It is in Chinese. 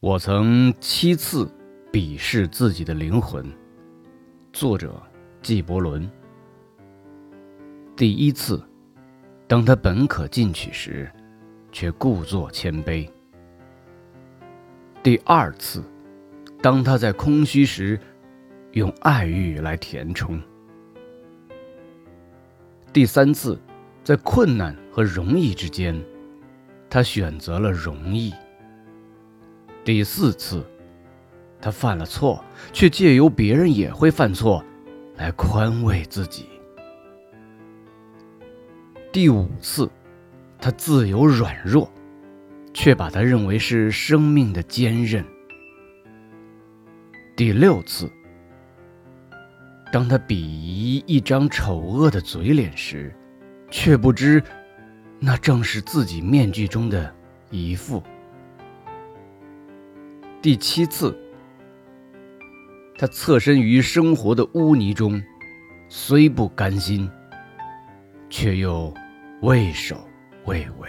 我曾七次鄙视自己的灵魂。作者纪伯伦。第一次，当他本可进取时，却故作谦卑；第二次，当他在空虚时，用爱欲来填充；第三次，在困难和容易之间，他选择了容易。第四次，他犯了错，却借由别人也会犯错，来宽慰自己。第五次，他自由软弱，却把他认为是生命的坚韧。第六次，当他鄙夷一张丑恶的嘴脸时，却不知，那正是自己面具中的一副。第七次，他侧身于生活的污泥中，虽不甘心，却又畏首畏尾。